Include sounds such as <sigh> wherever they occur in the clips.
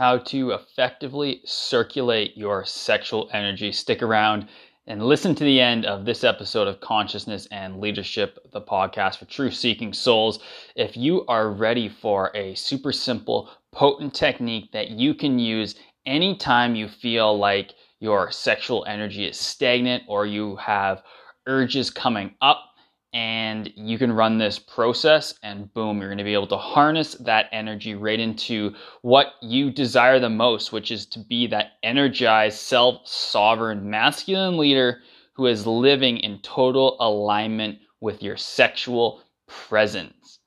how to effectively circulate your sexual energy. Stick around and listen to the end of this episode of Consciousness and Leadership, the podcast for truth seeking souls. If you are ready for a super simple, potent technique that you can use anytime you feel like your sexual energy is stagnant or you have urges coming up and you can run this process and boom you're going to be able to harness that energy right into what you desire the most which is to be that energized self-sovereign masculine leader who is living in total alignment with your sexual presence.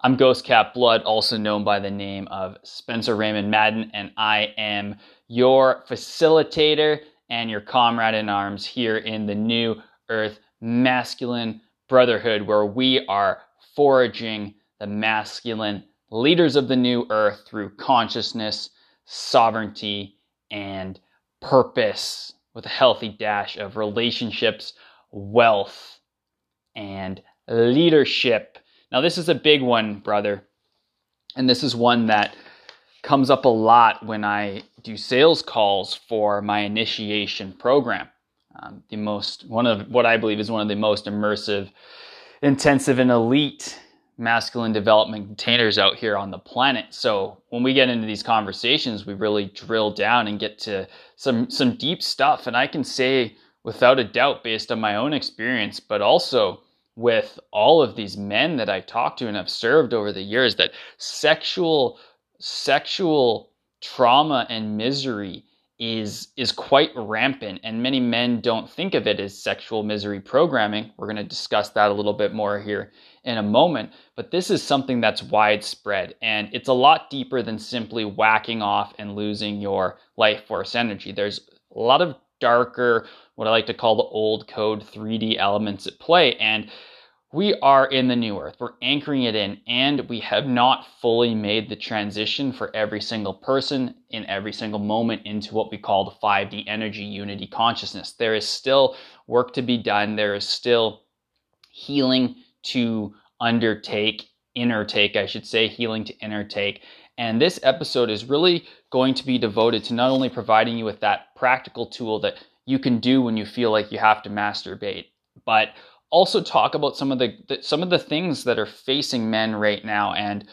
I'm ghost cat blood also known by the name of spencer raymond madden and i am your facilitator and your comrade in arms here in the new earth masculine brotherhood where we are foraging the masculine leaders of the new earth through consciousness, sovereignty, and purpose with a healthy dash of relationships, wealth, and leadership. Now, this is a big one, brother. And this is one that comes up a lot when I do sales calls for my initiation program um, the most one of what I believe is one of the most immersive, intensive, and elite masculine development containers out here on the planet. So when we get into these conversations, we really drill down and get to some some deep stuff. And I can say without a doubt, based on my own experience, but also with all of these men that I talked to and have served over the years, that sexual sexual trauma and misery is is quite rampant and many men don't think of it as sexual misery programming. We're going to discuss that a little bit more here in a moment but this is something that's widespread and it's a lot deeper than simply whacking off and losing your life force energy. There's a lot of darker what i like to call the old code 3d elements at play and we are in the new earth. We're anchoring it in, and we have not fully made the transition for every single person in every single moment into what we call the 5D energy unity consciousness. There is still work to be done, there is still healing to undertake, inner take, I should say, healing to inner take. And this episode is really going to be devoted to not only providing you with that practical tool that you can do when you feel like you have to masturbate, but also talk about some of the, the, some of the things that are facing men right now and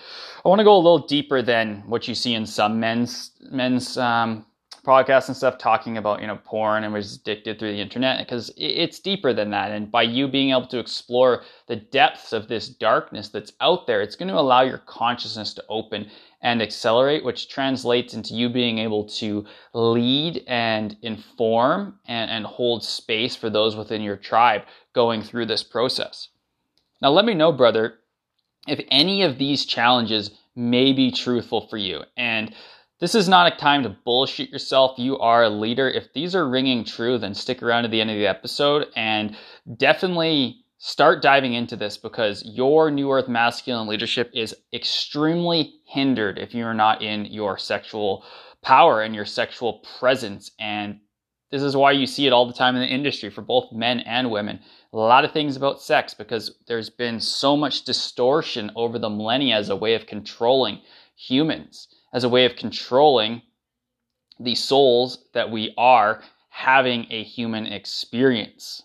i want to go a little deeper than what you see in some men's men's um, podcasts and stuff talking about you know porn and was addicted through the internet because it's deeper than that. And by you being able to explore the depths of this darkness that's out there it's going to allow your consciousness to open and accelerate which translates into you being able to lead and inform and, and hold space for those within your tribe going through this process. Now let me know brother if any of these challenges may be truthful for you. And this is not a time to bullshit yourself. You are a leader. If these are ringing true, then stick around to the end of the episode and definitely start diving into this because your New Earth masculine leadership is extremely hindered if you're not in your sexual power and your sexual presence. And this is why you see it all the time in the industry for both men and women. A lot of things about sex because there's been so much distortion over the millennia as a way of controlling humans as a way of controlling the souls that we are having a human experience.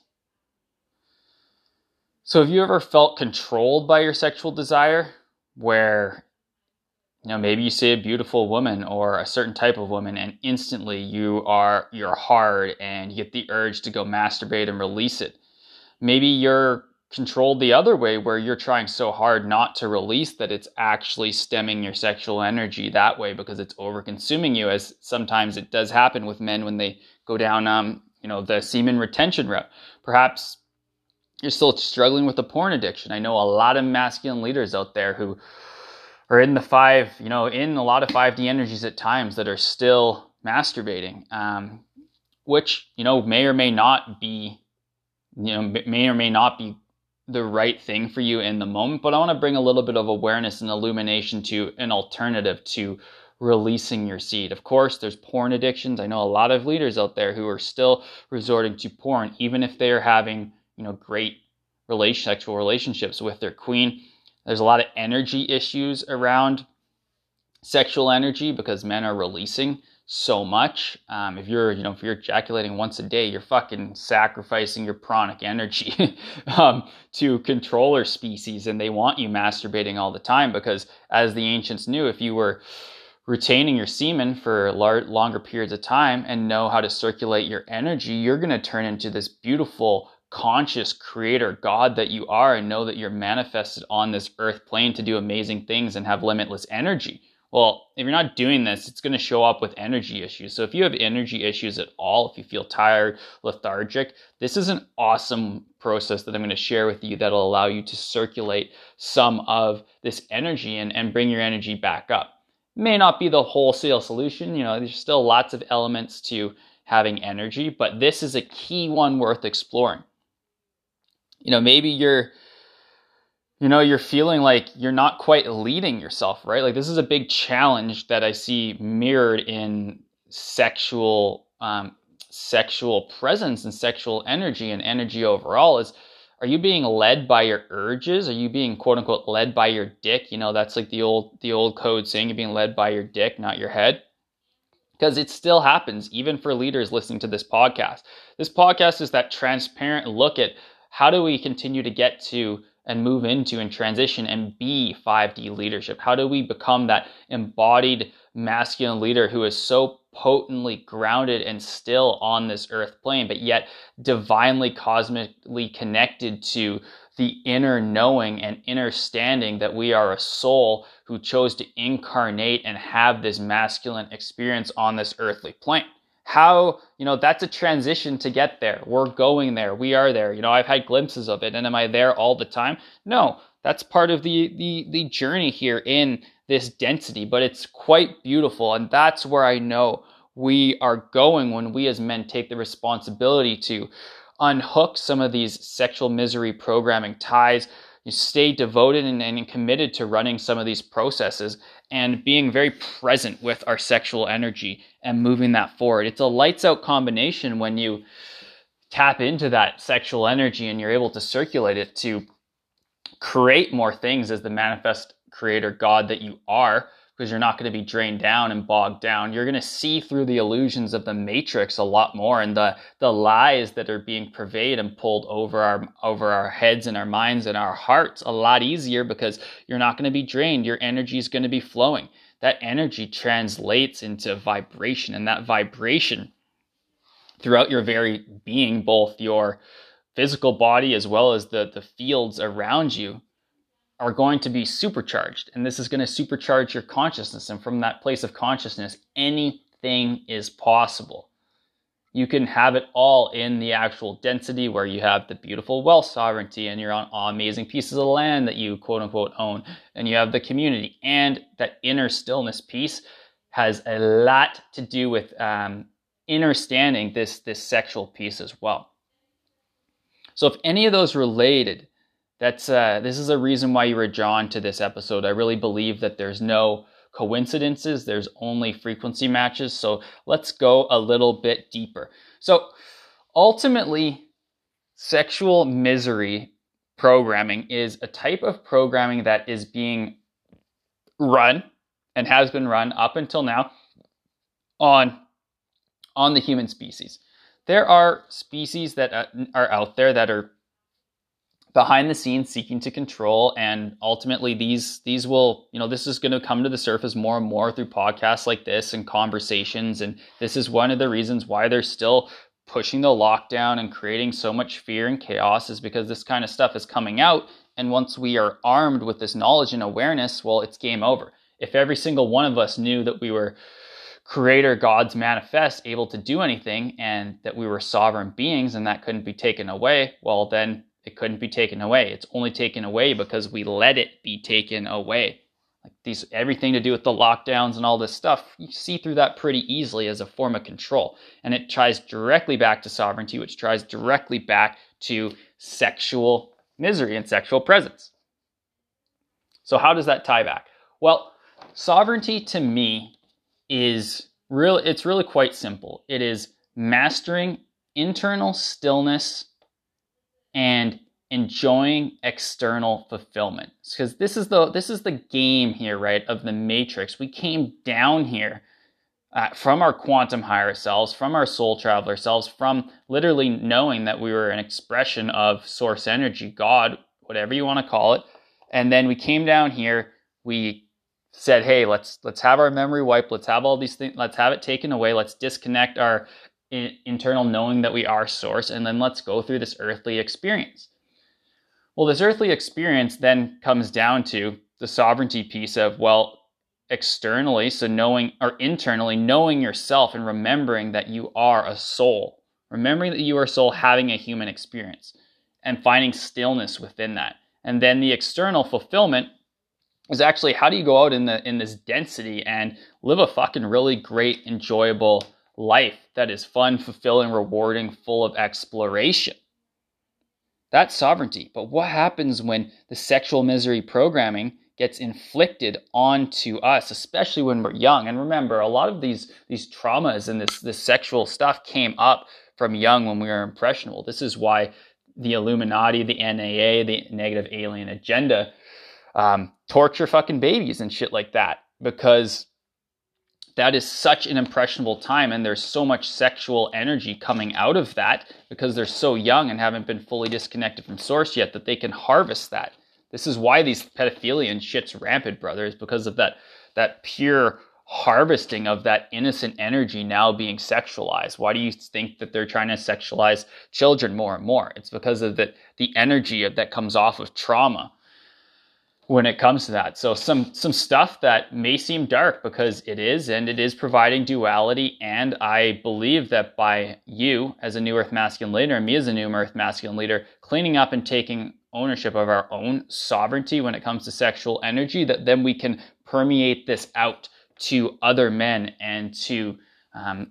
So, have you ever felt controlled by your sexual desire where you know maybe you see a beautiful woman or a certain type of woman and instantly you are you're hard and you get the urge to go masturbate and release it maybe you're controlled the other way where you're trying so hard not to release that it's actually stemming your sexual energy that way because it's over consuming you as sometimes it does happen with men when they go down um you know the semen retention route. Perhaps you're still struggling with a porn addiction. I know a lot of masculine leaders out there who are in the five you know in a lot of 5d energies at times that are still masturbating um, which you know may or may not be you know may or may not be the right thing for you in the moment, but I want to bring a little bit of awareness and illumination to an alternative to releasing your seed. Of course, there's porn addictions. I know a lot of leaders out there who are still resorting to porn, even if they are having, you know, great relation, sexual relationships with their queen. There's a lot of energy issues around sexual energy because men are releasing so much. Um, if you're, you know, if you're ejaculating once a day, you're fucking sacrificing your pranic energy <laughs> um, to controller species, and they want you masturbating all the time because, as the ancients knew, if you were retaining your semen for lar- longer periods of time and know how to circulate your energy, you're going to turn into this beautiful conscious creator God that you are and know that you're manifested on this earth plane to do amazing things and have limitless energy. Well, if you're not doing this, it's going to show up with energy issues. So if you have energy issues at all, if you feel tired, lethargic, this is an awesome process that I'm going to share with you that'll allow you to circulate some of this energy and, and bring your energy back up. May not be the wholesale solution, you know, there's still lots of elements to having energy, but this is a key one worth exploring. You know, maybe you're you know, you're feeling like you're not quite leading yourself, right? Like this is a big challenge that I see mirrored in sexual um, sexual presence and sexual energy and energy overall is are you being led by your urges? Are you being quote unquote led by your dick? You know that's like the old the old code saying you're being led by your dick not your head. Because it still happens even for leaders listening to this podcast. This podcast is that transparent look at how do we continue to get to and move into and transition and be 5D leadership? How do we become that embodied masculine leader who is so potently grounded and still on this earth plane, but yet divinely, cosmically connected to the inner knowing and inner standing that we are a soul who chose to incarnate and have this masculine experience on this earthly plane? How you know that's a transition to get there. We're going there. We are there. You know i've had glimpses of it. And am i there all the time? No. That's part of the the the journey here in this density. But it's quite beautiful. And that's where i know we are going when we as men take the responsibility to unhook some of these sexual misery programming ties you stay devoted and, and committed to running some of these processes and being very present with our sexual energy and moving that forward. It's a lights out combination when you tap into that sexual energy and you're able to circulate it to create more things as the manifest creator God that you are because you're not going to be drained down and bogged down. You're going to see through the illusions of the matrix a lot more and the the lies that are being purveyed and pulled over our over our heads and our minds and our hearts a lot easier because you're not going to be drained. Your energy is going to be flowing. That energy translates into vibration and that vibration throughout your very being, both your physical body as well as the the fields around you are going to be supercharged. And this is going to supercharge your consciousness. And from that place of consciousness, anything is possible. You can have it all in the actual density where you have the beautiful wealth sovereignty and you're on amazing pieces of land that you quote unquote own. And you have the community. And that inner stillness piece has a lot to do with um, understanding this, this sexual piece as well. So if any of those related, that's uh, this is a reason why you were drawn to this episode. I really believe that there's no coincidences. There's only frequency matches. So let's go a little bit deeper. So ultimately, sexual misery programming is a type of programming that is being run and has been run up until now on on the human species. There are species that uh, are out there that are behind the scenes seeking to control and ultimately these these will you know this is going to come to the surface more and more through podcasts like this and conversations and this is one of the reasons why they're still pushing the lockdown and creating so much fear and chaos is because this kind of stuff is coming out and once we are armed with this knowledge and awareness well it's game over. If every single one of us knew that we were creator god's manifest able to do anything and that we were sovereign beings and that couldn't be taken away well then it couldn't be taken away. It's only taken away because we let it be taken away. Like these everything to do with the lockdowns and all this stuff, you see through that pretty easily as a form of control. And it ties directly back to sovereignty, which ties directly back to sexual misery and sexual presence. So how does that tie back? Well, sovereignty to me is real it's really quite simple. It is mastering internal stillness and enjoying external fulfillment. Because this is the this is the game here right of the matrix. We came down here uh, from our quantum higher selves from our soul traveler selves from literally knowing that we were an expression of source energy god whatever you want to call it. And then we came down here. We said hey let's let's have our memory wiped. Let's have all these things let's have it taken away. Let's disconnect our internal knowing that we are source and then let's go through this earthly experience well, this earthly experience then comes down to the sovereignty piece of, well, externally, so knowing, or internally, knowing yourself and remembering that you are a soul. Remembering that you are a soul having a human experience and finding stillness within that. And then the external fulfillment is actually how do you go out in the in this density and live a fucking really great, enjoyable life that is fun, fulfilling, rewarding, full of exploration. That's sovereignty. But what happens when the sexual misery programming gets inflicted onto us, especially when we're young? And remember, a lot of these these traumas and this this sexual stuff came up from young when we were impressionable. This is why the Illuminati, the NAA, the negative alien agenda um, torture fucking babies and shit like that because that is such an impressionable time and there's so much sexual energy coming out of that because they're so young and haven't been fully disconnected from source yet that they can harvest that. This is why these pedophilia shit's rampant brothers because of that that pure harvesting of that innocent energy now being sexualized. Why do you think that they're trying to sexualize children more and more? It's because of the the energy that comes off of trauma when it comes to that. So some some stuff that may seem dark because it is and it is providing duality and I believe that by you as a new earth masculine leader and me as a new earth masculine leader cleaning up and taking ownership of our own sovereignty when it comes to sexual energy that then we can permeate this out to other men and to um,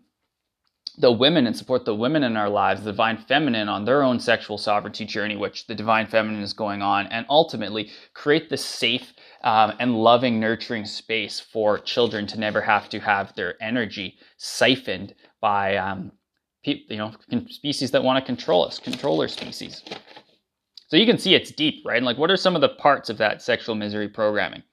the women and support the women in our lives, the divine feminine on their own sexual sovereignty journey, which the divine feminine is going on, and ultimately create this safe um, and loving, nurturing space for children to never have to have their energy siphoned by um, you know species that want to control us, controller species. So you can see it's deep, right? And like, what are some of the parts of that sexual misery programming?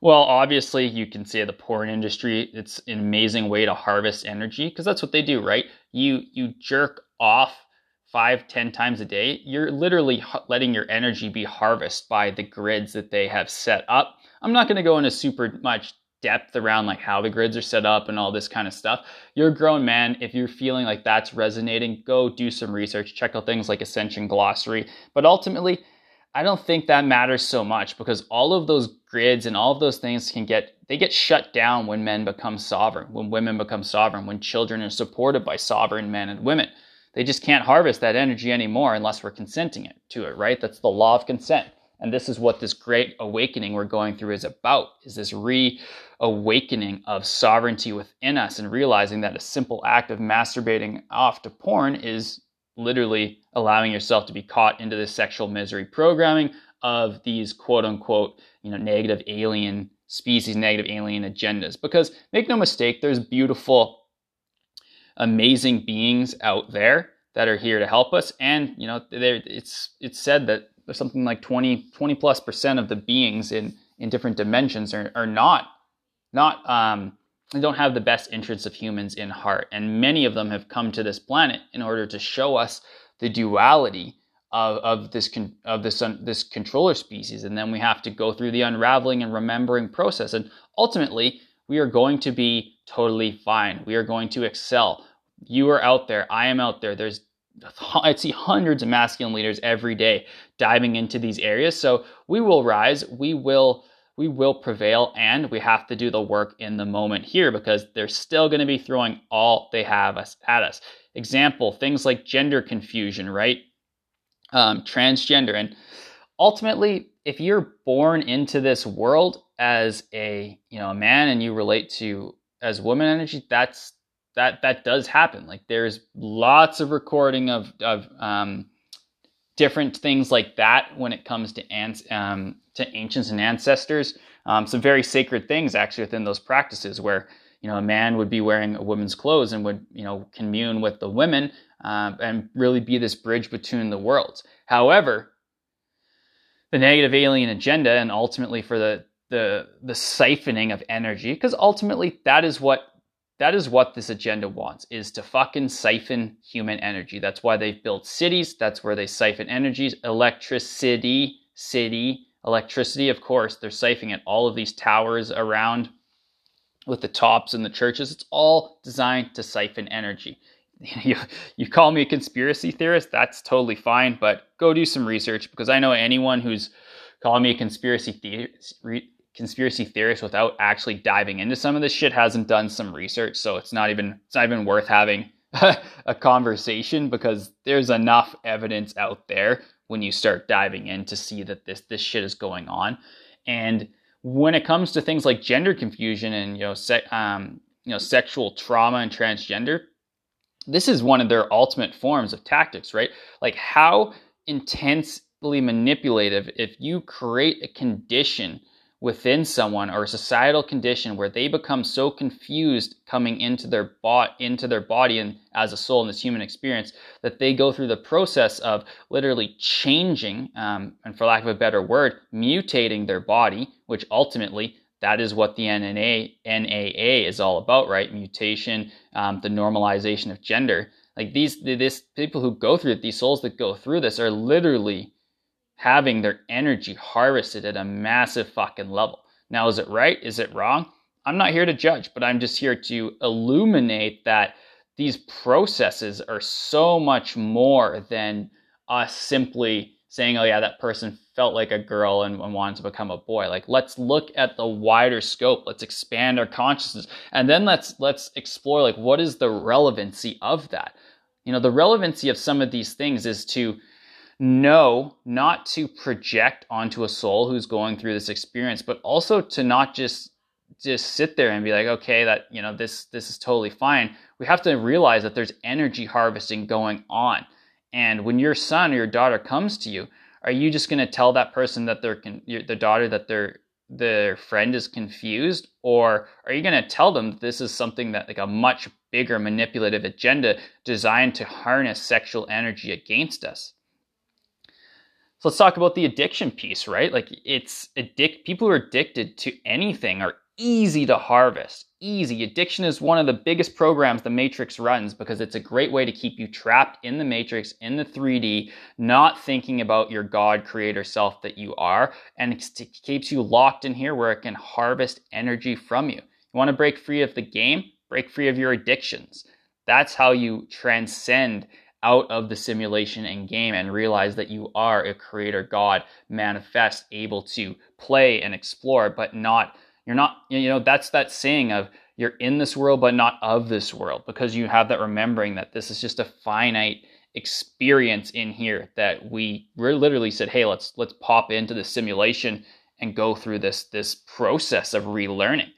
Well, obviously, you can say the porn industry. It's an amazing way to harvest energy because that's what they do, right? You you jerk off five, ten times a day. You're literally letting your energy be harvested by the grids that they have set up. I'm not going to go into super much depth around like how the grids are set up and all this kind of stuff. You're a grown man. If you're feeling like that's resonating, go do some research, check out things like Ascension Glossary. But ultimately, I don't think that matters so much because all of those grids and all of those things can get they get shut down when men become sovereign, when women become sovereign, when children are supported by sovereign men and women. They just can't harvest that energy anymore unless we're consenting it to it, right? That's the law of consent. And this is what this great awakening we're going through is about, is this reawakening of sovereignty within us and realizing that a simple act of masturbating off to porn is literally allowing yourself to be caught into this sexual misery programming of these quote unquote, you know, negative alien species, negative alien agendas. Because make no mistake, there's beautiful, amazing beings out there that are here to help us. And, you know, it's it's said that there's something like 20, 20 plus percent of the beings in, in different dimensions are, are not not um, don't have the best interests of humans in heart. And many of them have come to this planet in order to show us the duality of, of this con, of this this controller species. And then we have to go through the unraveling and remembering process. And ultimately, we are going to be totally fine. We are going to excel. You are out there. I am out there. There's I see hundreds of masculine leaders every day diving into these areas. So we will rise. We will we will prevail and we have to do the work in the moment here because they're still going to be throwing all they have us at us. Example, things like gender confusion, right? Um, transgender. And ultimately, if you're born into this world as a you know a man and you relate to as woman energy, that's that that does happen. Like there's lots of recording of of um, different things like that when it comes to ants, um, to ancients and ancestors. Um, some very sacred things actually within those practices where you know, a man would be wearing a woman's clothes and would, you know, commune with the women um, and really be this bridge between the worlds. However, the negative alien agenda and ultimately for the the the siphoning of energy, because ultimately that is what that is what this agenda wants is to fucking siphon human energy. That's why they've built cities. That's where they siphon energies. Electricity, city, electricity, of course, they're siphoning all of these towers around with the tops and the churches. It's all designed to siphon energy. <laughs> You, you call me a conspiracy theorist, that's totally fine, but go do some research because I know anyone who's calling me a conspiracy theorist conspiracy theorist without actually diving into some of this shit hasn't done some research so it's not even it's not even worth having <laughs> a conversation because there's enough evidence out there when you start diving in to see that this this shit is going on. And when it comes to things like gender confusion and you know um, you know sexual trauma and transgender this is one of their ultimate forms of tactics right? Like how intensely manipulative if you create a condition within someone or a societal condition where they become so confused coming into their into their body and as a soul in this human experience that they go through the process of literally changing um, and for lack of a better word mutating their body which ultimately that is what the NNA, NAA is all about, right? Mutation, um, the normalization of gender. Like these, this people who go through it, these souls that go through this are literally having their energy harvested at a massive fucking level. Now, is it right? Is it wrong? I'm not here to judge, but I'm just here to illuminate that these processes are so much more than us simply saying, oh, yeah, that person felt like a girl and, and, wanted to become a boy. Like, let's look at the wider scope. Let's expand our consciousness. And then let's, let's explore, like, what is the relevancy of that? You know, the relevancy of some of these things is to know not to project onto a soul who's going through this experience, but also to not just just sit there and be like, okay, that you know this this is totally fine. We have to realize that there's energy harvesting going on, and when your son or your daughter comes to you, are you just going to tell that person that they're con- the daughter that their their friend is confused, or are you going to tell them this is something that like a much bigger manipulative agenda designed to harness sexual energy against us? Let's talk about the addiction piece, right? Like it's addict people who are addicted to anything are easy to harvest. Easy. Addiction is one of the biggest programs the Matrix runs because it's a great way to keep you trapped in the Matrix, in the 3D, not thinking about your God creator self that you are, and it keeps you locked in here where it can harvest energy from you. You want to break free of the game? Break free of your addictions. That's how you transcend out of the simulation and game and realize that you are a creator God manifest, able to play and explore, but not, you're not, you know, that's that saying of you're in this world, but not of this world, because you have that remembering that this is just a finite experience in here that we we literally said, hey, let's let's pop into the simulation and go through this this process of relearning.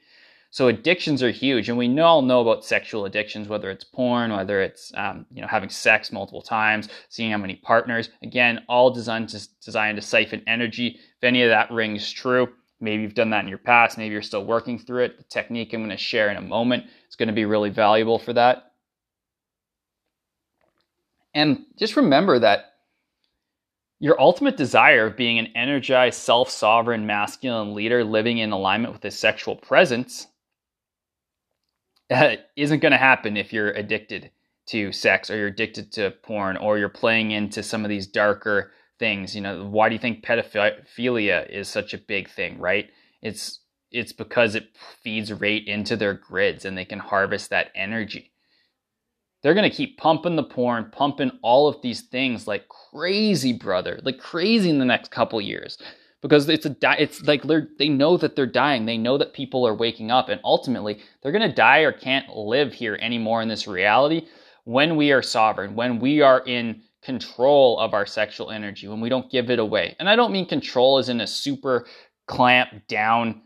So addictions are huge, and we all know about sexual addictions, whether it's porn, whether it's um, you know having sex multiple times, seeing how many partners. Again, all designed to designed to siphon energy. If any of that rings true, maybe you've done that in your past, maybe you're still working through it. The technique I'm going to share in a moment is going to be really valuable for that. And just remember that your ultimate desire of being an energized, self sovereign, masculine leader living in alignment with his sexual presence <laughs> isn't going to happen if you're addicted to sex or you're addicted to porn or you're playing into some of these darker things. You know, why do you think pedophilia is such a big thing, right? It's it's because it feeds right into their grids and they can harvest that energy. They're going to keep pumping the porn, pumping all of these things like crazy, brother, like crazy in the next couple years because it's a di- it's like they they know that they're dying. They know that people are waking up, and ultimately they're gonna die or can't live here anymore in this reality when we are sovereign, when we are in control of our sexual energy, when we don't give it away. And I don't mean control as in a super clamp down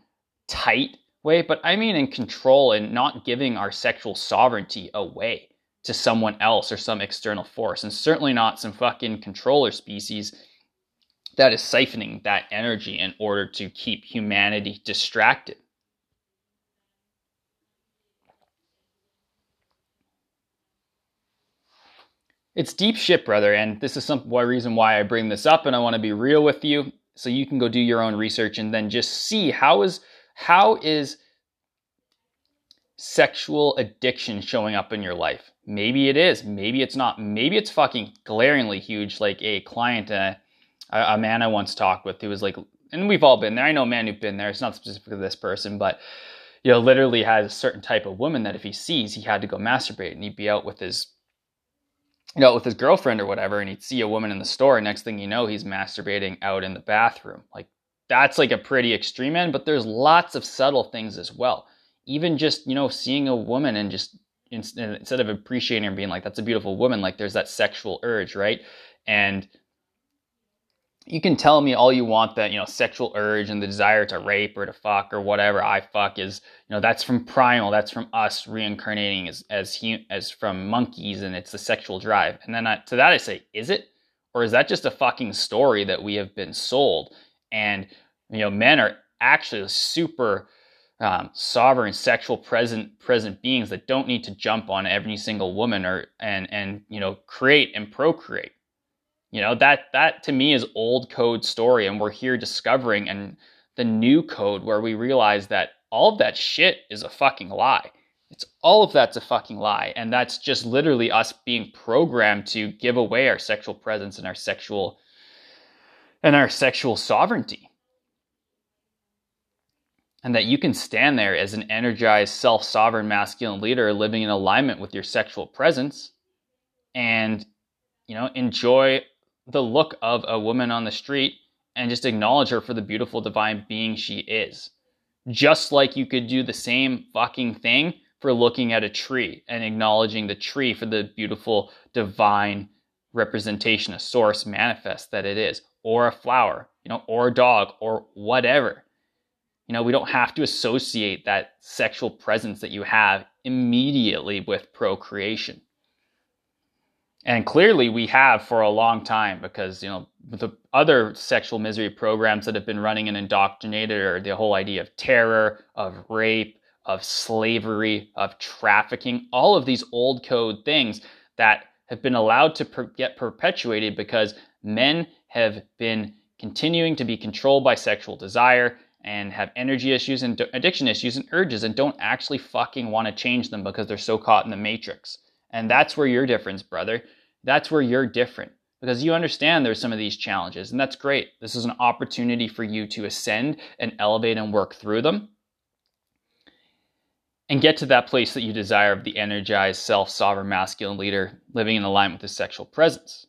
tight way, but I mean in control and not giving our sexual sovereignty away to someone else or some external force, and certainly not some fucking controller species that is siphoning that energy in order to keep humanity distracted. It's deep shit, brother, and this is some reason why I bring this up, and I want to be real with you, so you can go do your own research and then just see how is how is sexual addiction showing up in your life. Maybe it is, maybe it's not, maybe it's fucking glaringly huge, like a client uh, a, a man I once talked with, who was like, and we've all been there. I know a man who've been there. It's not specific to this person, but you know, literally has a certain type of woman that if he sees, he had to go masturbate, and he'd be out with his you know, with his girlfriend or whatever, and he'd see a woman in the store. Next thing you know, he's masturbating out in the bathroom. Like that's like a pretty extreme end, but there's lots of subtle things as well. Even just you know, seeing a woman and just instead of appreciating her and being like, "That's a beautiful woman," like there's that sexual urge, right? And you can tell me all you want that you know sexual urge and the desire to rape or to fuck or whatever I fuck is you know that's from primal that's from us reincarnating as as as from monkeys and it's the sexual drive. And then I, to that I say is it? Or is that just a fucking story that we have been sold? And you know men are actually super um, sovereign sexual present present beings that don't need to jump on every single woman or and and you know create and procreate you know, that that to me is old code story and we're here discovering and the new code where we realize that all of that shit is a fucking lie. It's all of that's a fucking lie and that's just literally us being programmed to give away our sexual presence and our sexual and our sexual sovereignty. And that you can stand there as an energized, self sovereign masculine leader living in alignment with your sexual presence and, you know, enjoy the look of a woman on the street and just acknowledge her for the beautiful divine being she is. Just like you could do the same fucking thing for looking at a tree and acknowledging the tree for the beautiful divine representation, a source manifest that it is, or a flower, you know, or a dog, or whatever. You know, we don't have to associate that sexual presence that you have immediately with procreation. And clearly we have for a long time because, you know, the other sexual misery programs that have been running and indoctrinated are the whole idea of terror, of rape, of slavery, of trafficking, all of these old code things that have been allowed to per- get perpetuated because men have been continuing to be controlled by sexual desire and have energy issues and addiction issues and urges and don't actually fucking want to change them because they're so caught in the matrix. And that's where your difference, brother. That's where you're different because you understand there's some of these challenges, and that's great. This is an opportunity for you to ascend and elevate and work through them and get to that place that you desire of the energized, self sovereign masculine leader living in alignment with his sexual presence.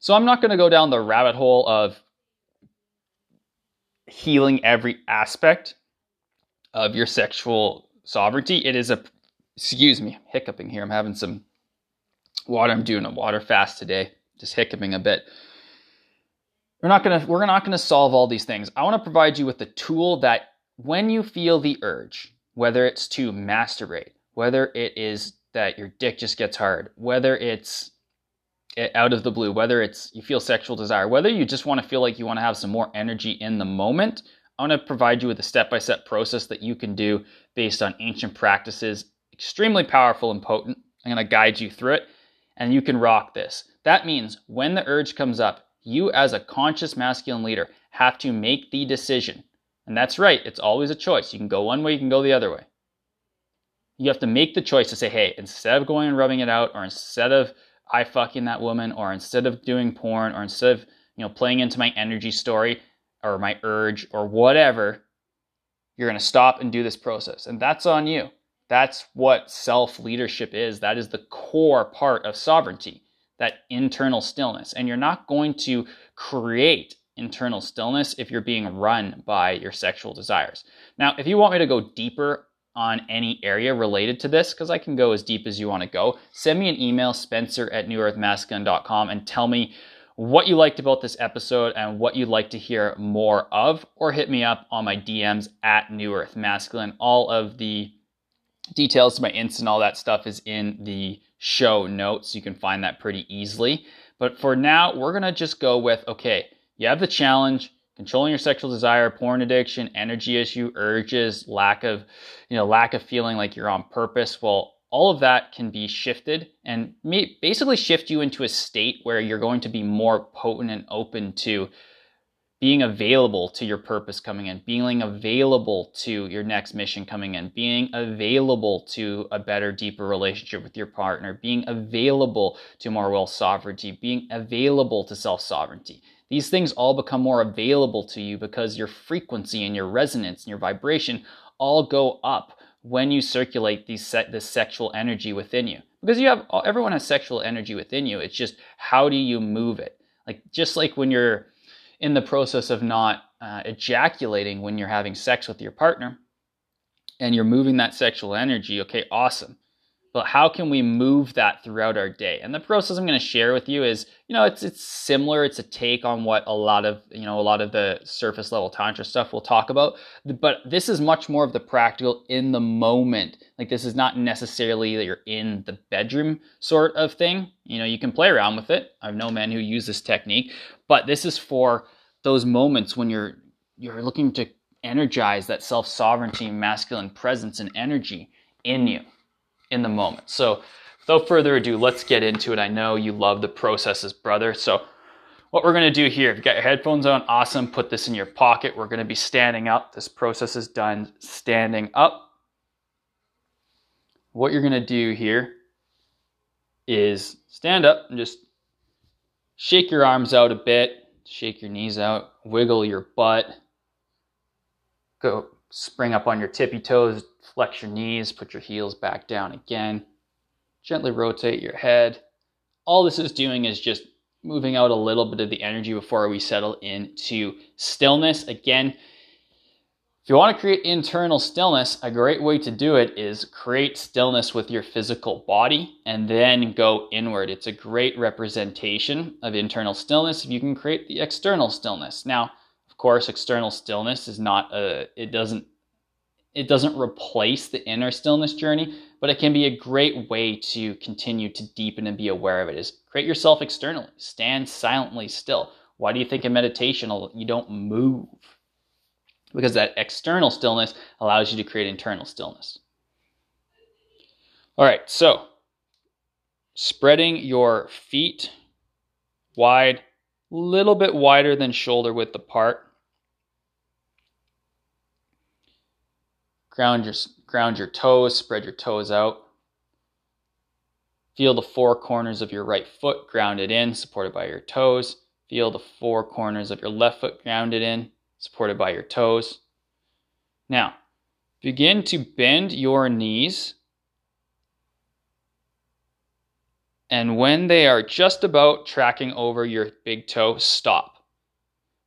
So, I'm not going to go down the rabbit hole of healing every aspect of your sexual sovereignty. It is a excuse me, hiccuping here. I'm having some water. I'm doing a water fast today, just hiccuping a bit. We're not gonna we're not gonna solve all these things. I want to provide you with the tool that when you feel the urge, whether it's to masturbate, whether it is that your dick just gets hard, whether it's eh, out of the blue, whether it's you feel sexual desire, whether you just want to feel like you want to have some more energy in the moment, I want to provide you with a step by step process that you can do based on ancient practices extremely powerful and potent. I'm going to guide you through it and you can rock this. That means when the urge comes up, you as a conscious masculine leader have to make the decision. And that's right, it's always a choice. You can go one way, you can go the other way. You have to make the choice to say, hey, instead of going and rubbing it out, or instead of I fucking that woman, or instead of doing porn, or instead of you know playing into my energy story or my urge or whatever, you're gonna stop and do this process. And that's on you. That's what self leadership is. That is the core part of sovereignty, that internal stillness. And you're not going to create internal stillness if you're being run by your sexual desires. Now, if you want me to go deeper on any area related to this, because I can go as deep as you want to go, send me an email, spencer at newearthmasculine.com, and tell me what you liked about this episode and what you'd like to hear more of, or hit me up on my DMs at New Earth Masculine. All of the Details to my ints and all that stuff is in the show notes. You can find that pretty easily. But for now, we're going to just go with okay, you have the challenge, controlling your sexual desire, porn addiction, energy issue, urges, lack of, you know, lack of feeling like you're on purpose. Well, all of that can be shifted and basically shift you into a state where you're going to be more potent and open to being available to your purpose coming in, being available to your next mission coming in, being available to a better, deeper relationship with your partner, being available to more will sovereignty, being available to self sovereignty. These things all become more available to you because your frequency and your resonance and your vibration all go up when you circulate these se- this sexual energy within you. Because you have everyone has sexual energy within you. It's just how do you move it? Like just like when you're in the process of not uh, ejaculating when you're having sex with your partner and you're moving that sexual energy, okay, awesome. But how can we move that throughout our day? And the process I'm going to share with you is, you know, it's it's similar. It's a take on what a lot of, you know, a lot of the surface level tantra stuff we'll talk about. But this is much more of the practical in the moment. Like this is not necessarily that you're in the bedroom sort of thing. You know, you can play around with it. I know men who use this technique, but this is for those moments when you're you're looking to energize that self sovereignty, masculine presence, and energy in you in the moment. So, without further ado, let's get into it. I know you love the processes, brother. So, what we're to do here, if you got your headphones on, awesome. Put this in your pocket. We're to be standing up. This process is done standing up. What you're to do here is stand up and just shake your arms out a bit Shake your knees out, wiggle your butt. Go spring up on your tippy toes, flex your knees, put your heels back down again. Gently rotate your head. All this is doing is just moving out a little bit of the energy before we settle into stillness. Again, if you want to create internal stillness, a great way to do it is create stillness with your physical body and then go inward. It's a great representation of internal stillness if you can create the external stillness. Now, of course, external stillness is not a it doesn't it doesn't replace the inner stillness journey, but it can be a great way to continue to deepen and be aware of it. Is create yourself externally. Stand silently still. Why do you think in meditation you don't move? Because that external stillness allows you to create internal stillness. All right, so spreading your feet wide, a little bit wider than shoulder width apart. Ground your, ground your toes, spread your toes out. Feel the four corners of your right foot grounded in, supported by your toes. Feel the four corners of your left foot grounded in, supported by your toes. Now, begin to bend your knees. And when they are just about tracking over your big toe, stop.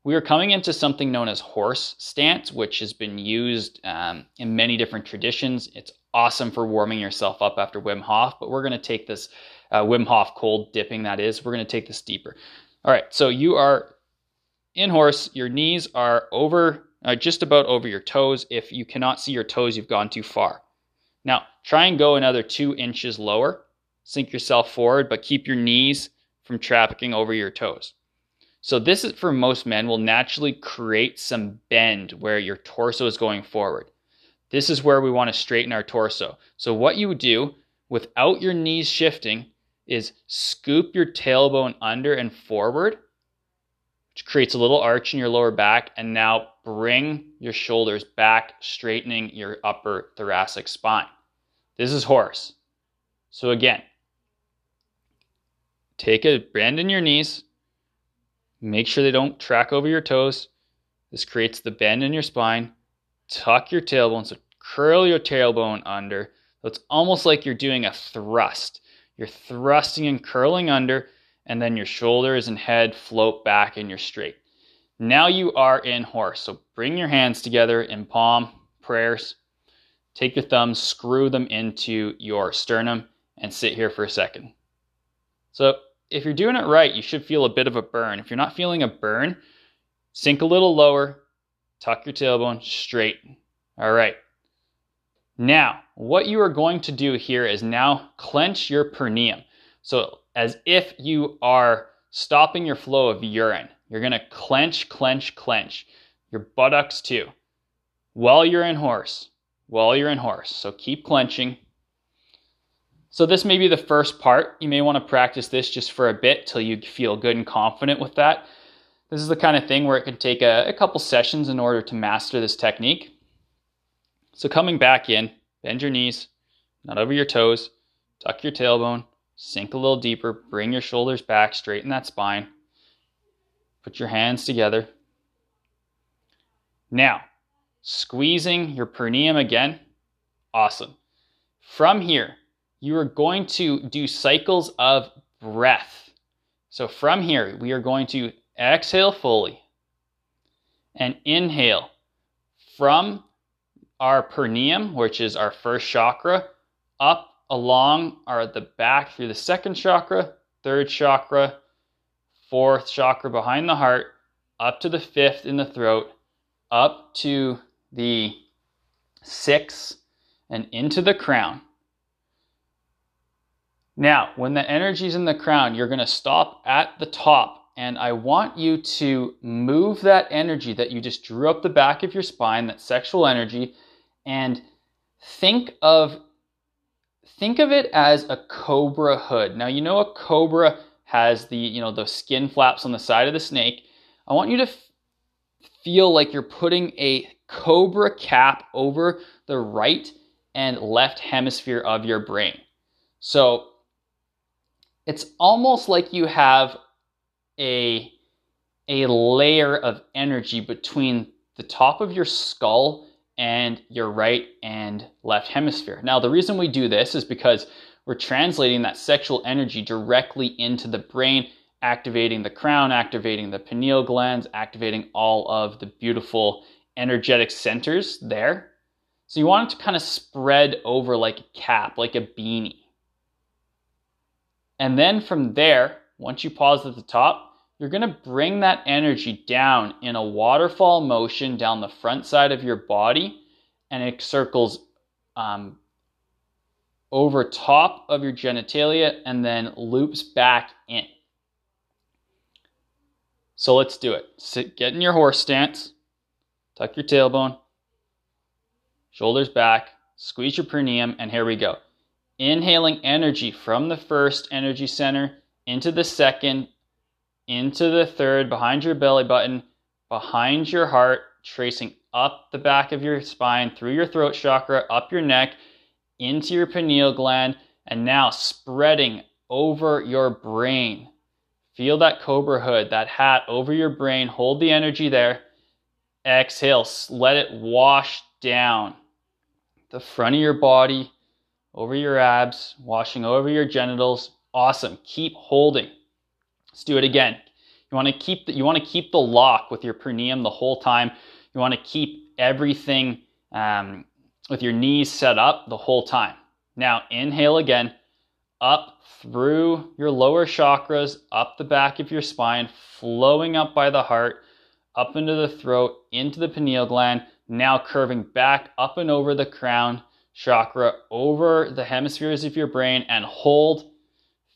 We are coming into something known as horse stance, which has been used um, in many different traditions. It's awesome for warming yourself up after Wim Hof, but we're going to take this uh, Wim Hof cold dipping, that is. We're going to take this deeper. All right, so you are in horse, your knees are over, uh, just about over your toes. If you cannot see your toes, you've gone too far. Now, try and go another two inches lower. Sink yourself forward, but keep your knees from trafficking over your toes. So, this is for most men will naturally create some bend where your torso is going forward. This is where we want to straighten our torso. So, what you would do without your knees shifting is scoop your tailbone under and forward creates a little arch in your lower back. And now bring your shoulders back, straightening your upper thoracic spine. This is horse. So again, take a bend in your knees. Make sure they don't track over your toes. This creates the bend in your spine. Tuck your tailbone. So curl your tailbone under. So it's almost like you're doing a thrust. You're thrusting and curling under and then your shoulders and head float back and you're straight. Now you are in horse. So bring your hands together in palm prayers. Take your thumbs, screw them into your sternum, and sit here for a second. So if you're doing it right, you should feel a bit of a burn. If you're not feeling a burn, sink a little lower, tuck your tailbone straight. All right. Now, what you are going to do here is now clench your perineum. So as if you are stopping your flow of urine. You're going to clench, clench, clench. Your buttocks too. While you're in horse. While you're in horse. So keep clenching. So, this may be the first part. You may want to practice this just for a bit till you feel good and confident with that. This is the kind of thing where it can take a, a couple sessions in order to master this technique. So, coming back in, bend your knees, not over your toes, tuck your tailbone, sink a little deeper, bring your shoulders back, straighten that spine, put your hands together. Now, squeezing your perineum again, awesome. From here, you are going to do cycles of breath. So from here, we are going to exhale fully and inhale from our perineum, which is our first chakra, up along our the back through the second chakra, third chakra, fourth chakra behind the heart, up to the fifth in the throat, up to the sixth, and into the crown. Now, when the energy is in the crown, you're going to stop at the top. And I want you to move that energy that you just drew up the back of your spine, that sexual energy, and think of think of it as a cobra hood. Now, you know a cobra has the, you know, the skin flaps on the side of the snake. I want you to f- feel like you're putting a cobra cap over the right and left hemisphere of your brain. So it's almost like you have a a layer of energy between the top of your skull and your right and left hemisphere. Now, the reason we do this is because we're translating that sexual energy directly into the brain, activating the crown, activating the pineal glands, activating all of the beautiful energetic centers there. So you want it to kind of spread over like a cap, like a beanie. And then from there, once you pause at the top, you're going to bring that energy down in a waterfall motion down the front side of your body, and it circles um, over top of your genitalia and then loops back in. So let's do it. Sit, get in your horse stance, tuck your tailbone, shoulders back, squeeze your perineum, and here we go. Inhaling energy from the first energy center into the second, into the third, behind your belly button, behind your heart, tracing up the back of your spine, through your throat chakra, up your neck, into your pineal gland, and now spreading over your brain. Feel that cobra hood, that hat over your brain. Hold the energy there. Exhale, let it wash down the front of your body over your abs, washing over your genitals. Awesome. Keep holding. Let's do it again. You want to keep the, you want to keep the lock with your perineum the whole time. You want to keep everything um, with your knees set up the whole time. Now inhale again, up through your lower chakras, up the back of your spine, flowing up by the heart, up into the throat, into the pineal gland. Now curving back up and over the crown chakra over the hemispheres of your brain and hold.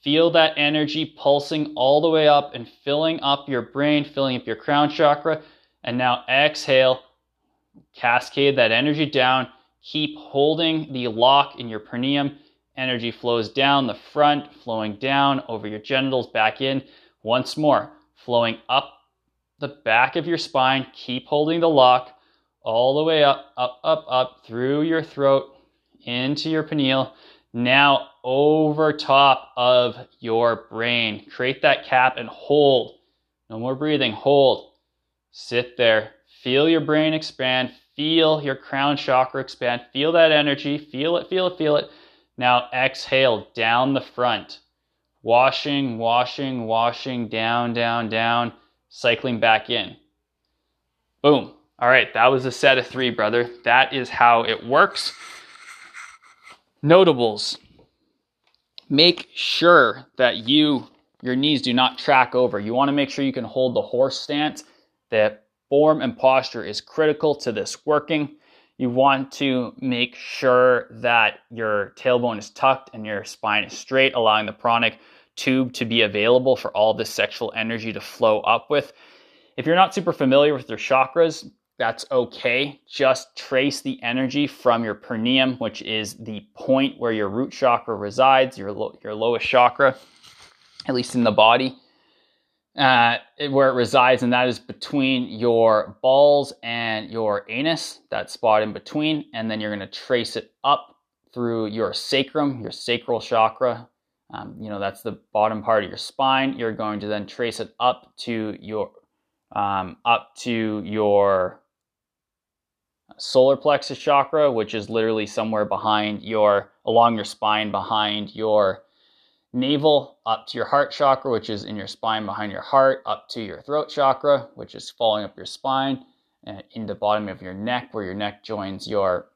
Feel that energy pulsing all the way up and filling up your brain, filling up your crown chakra. And now exhale, cascade that energy down. Keep holding the lock in your perineum. Energy flows down the front, flowing down over your genitals, back in. Once more, flowing up the back of your spine. Keep holding the lock all the way up, up, up, up through your throat, into your pineal, now over top of your brain. Create that cap and hold. No more breathing. Hold. Sit there. Feel your brain expand. Feel your crown chakra expand. Feel that energy. Feel it, feel it, feel it. Now exhale down the front. Washing, washing, washing, down, down, down, cycling back in. Boom. All right, that was a set of three, brother. That is how it works. Notables. Make sure that you your knees do not track over. You want to make sure you can hold the horse stance. The form and posture is critical to this working. You want to make sure that your tailbone is tucked and your spine is straight, allowing the pranic tube to be available for all this sexual energy to flow up with. If you're not super familiar with your chakras, that's okay. Just trace the energy from your perineum, which is the point where your root chakra resides, your, lo- your lowest chakra, at least in the body, uh, where it resides, and that is between your balls and your anus, that spot in between. And then you're going to trace it up through your sacrum, your sacral chakra. Um, you know, that's the bottom part of your spine. You're going to then trace it up to your um, up to your solar plexus chakra, which is literally somewhere behind your, along your spine, behind your navel, up to your heart chakra, which is in your spine behind your heart, up to your throat chakra, which is falling up your spine, and in the bottom of your neck, where your neck joins your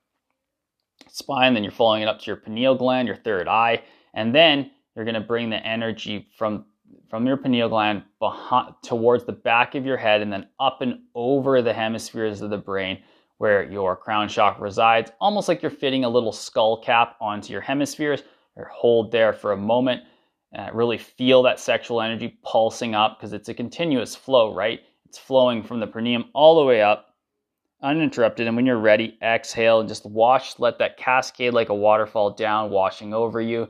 spine. Then you're following it up to your pineal gland, your third eye, and then you're going to bring the energy from from your pineal gland behind, towards the back of your head and then up and over the hemispheres of the brain where your crown chakra resides, almost like you're fitting a little skull cap onto your hemispheres. Or hold there for a moment. Uh, really feel that sexual energy pulsing up because it's a continuous flow, right? It's flowing from the perineum all the way up, uninterrupted. And when you're ready, exhale and just wash, let that cascade like a waterfall down, washing over you,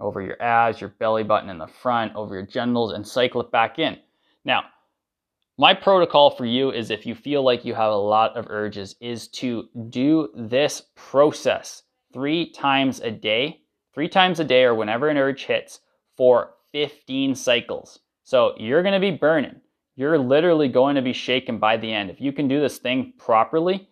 over your abs, your belly button in the front, over your genitals, and cycle it back in. Now, my protocol for you is if you feel like you have a lot of urges, is to do this process three times a day, three times a day, or whenever an urge hits for 15 cycles. So you're going to be burning. You're literally going to be shaken by the end. If you can do this thing properly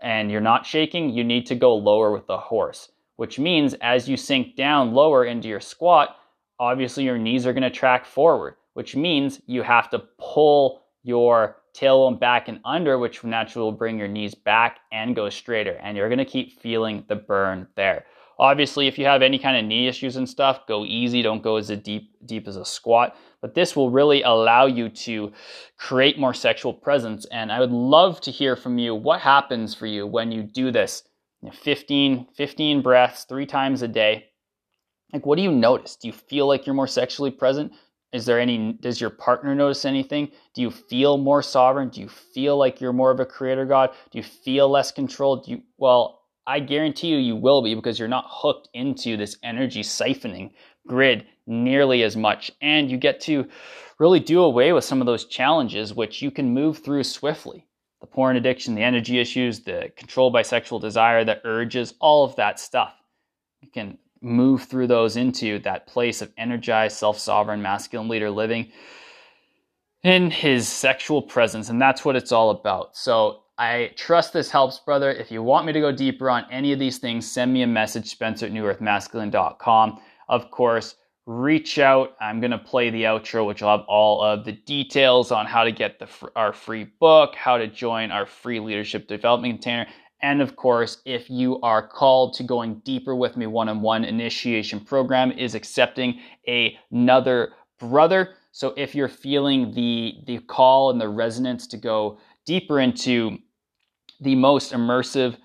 and you're not shaking, you need to go lower with the horse, which means as you sink down lower into your squat, obviously your knees are going to track forward which means you have to pull your tailbone back and under, which naturally will bring your knees back and go straighter. And you're gonna keep feeling the burn there. Obviously, if you have any kind of knee issues and stuff, go easy. Don't go as deep deep as a squat. But this will really allow you to create more sexual presence. And I would love to hear from you. What happens for you when you do this? 15, 15 breaths, three times a day. Like, what do you notice? Do you feel like you're more sexually present? Is there any, does your partner notice anything? Do you feel more sovereign? Do you feel like you're more of a creator God? Do you feel less controlled? Do you, well, I guarantee you, you will be because you're not hooked into this energy siphoning grid nearly as much. And you get to really do away with some of those challenges, which you can move through swiftly. The porn addiction, the energy issues, the control by sexual desire, the urges, all of that stuff. You can move through those into that place of energized, self sovereign, masculine leader living in his sexual presence. And that's what it's all about. So I trust this helps, brother. If you want me to go deeper on any of these things, send me a message, spencer at newearthmasculine.com. Of course, reach out. I'm going to play the outro, which will have all of the details on how to get the, our free book, how to join our free leadership development container, and of course, if you are called to going deeper with me one on one, initiation program is accepting another brother. So if you're feeling the, the call and the resonance to go deeper into the most immersive,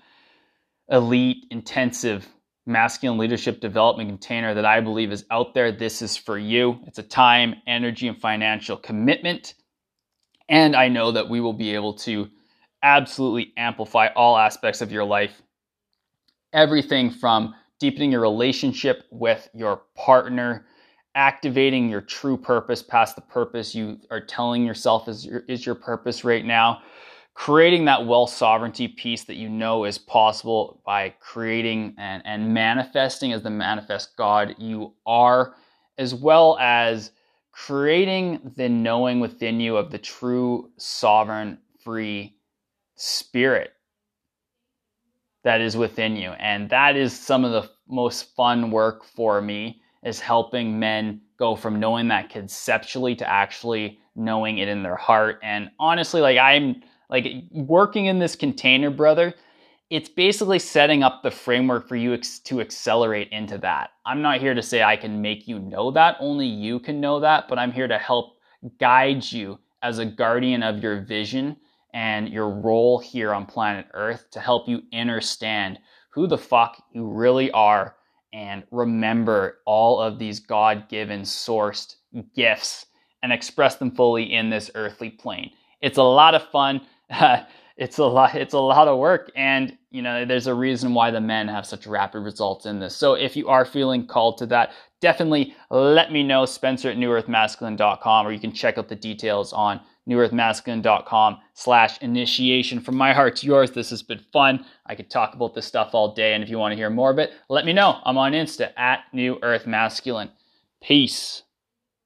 elite, intensive masculine leadership development container that I believe is out there, this is for you. It's a time, energy, and financial commitment. And I know that we will be able to absolutely amplify all aspects of your life. Everything from deepening your relationship with your partner, activating your true purpose past the purpose you are telling yourself is your, is your purpose right now, creating that wealth sovereignty piece that you know is possible by creating and, and manifesting as the manifest God you are, as well as creating the knowing within you of the true sovereign free spirit that is within you. And that is some of the most fun work for me is helping men go from knowing that conceptually to actually knowing it in their heart. And honestly, like I'm like working in this container, brother, it's basically setting up the framework for you ex- to accelerate into that. I'm not here to say I can make you know that, only you can know that, but I'm here to help guide you as a guardian of your vision and your role here on planet Earth to help you understand who the fuck you really are and remember all of these God given sourced gifts and express them fully in this earthly plane. It's a lot of fun. <laughs> it's a lot it's a lot of work and you know there's a reason why the men have such rapid results in this so if you are feeling called to that definitely let me know spencer at newearthmasculine.com or you can check out the details on newearthmasculine.com slash initiation. From my heart to yours this has been fun. I could talk about this stuff all day and if you want to hear more of it let me know. I'm on insta at new earth masculine peace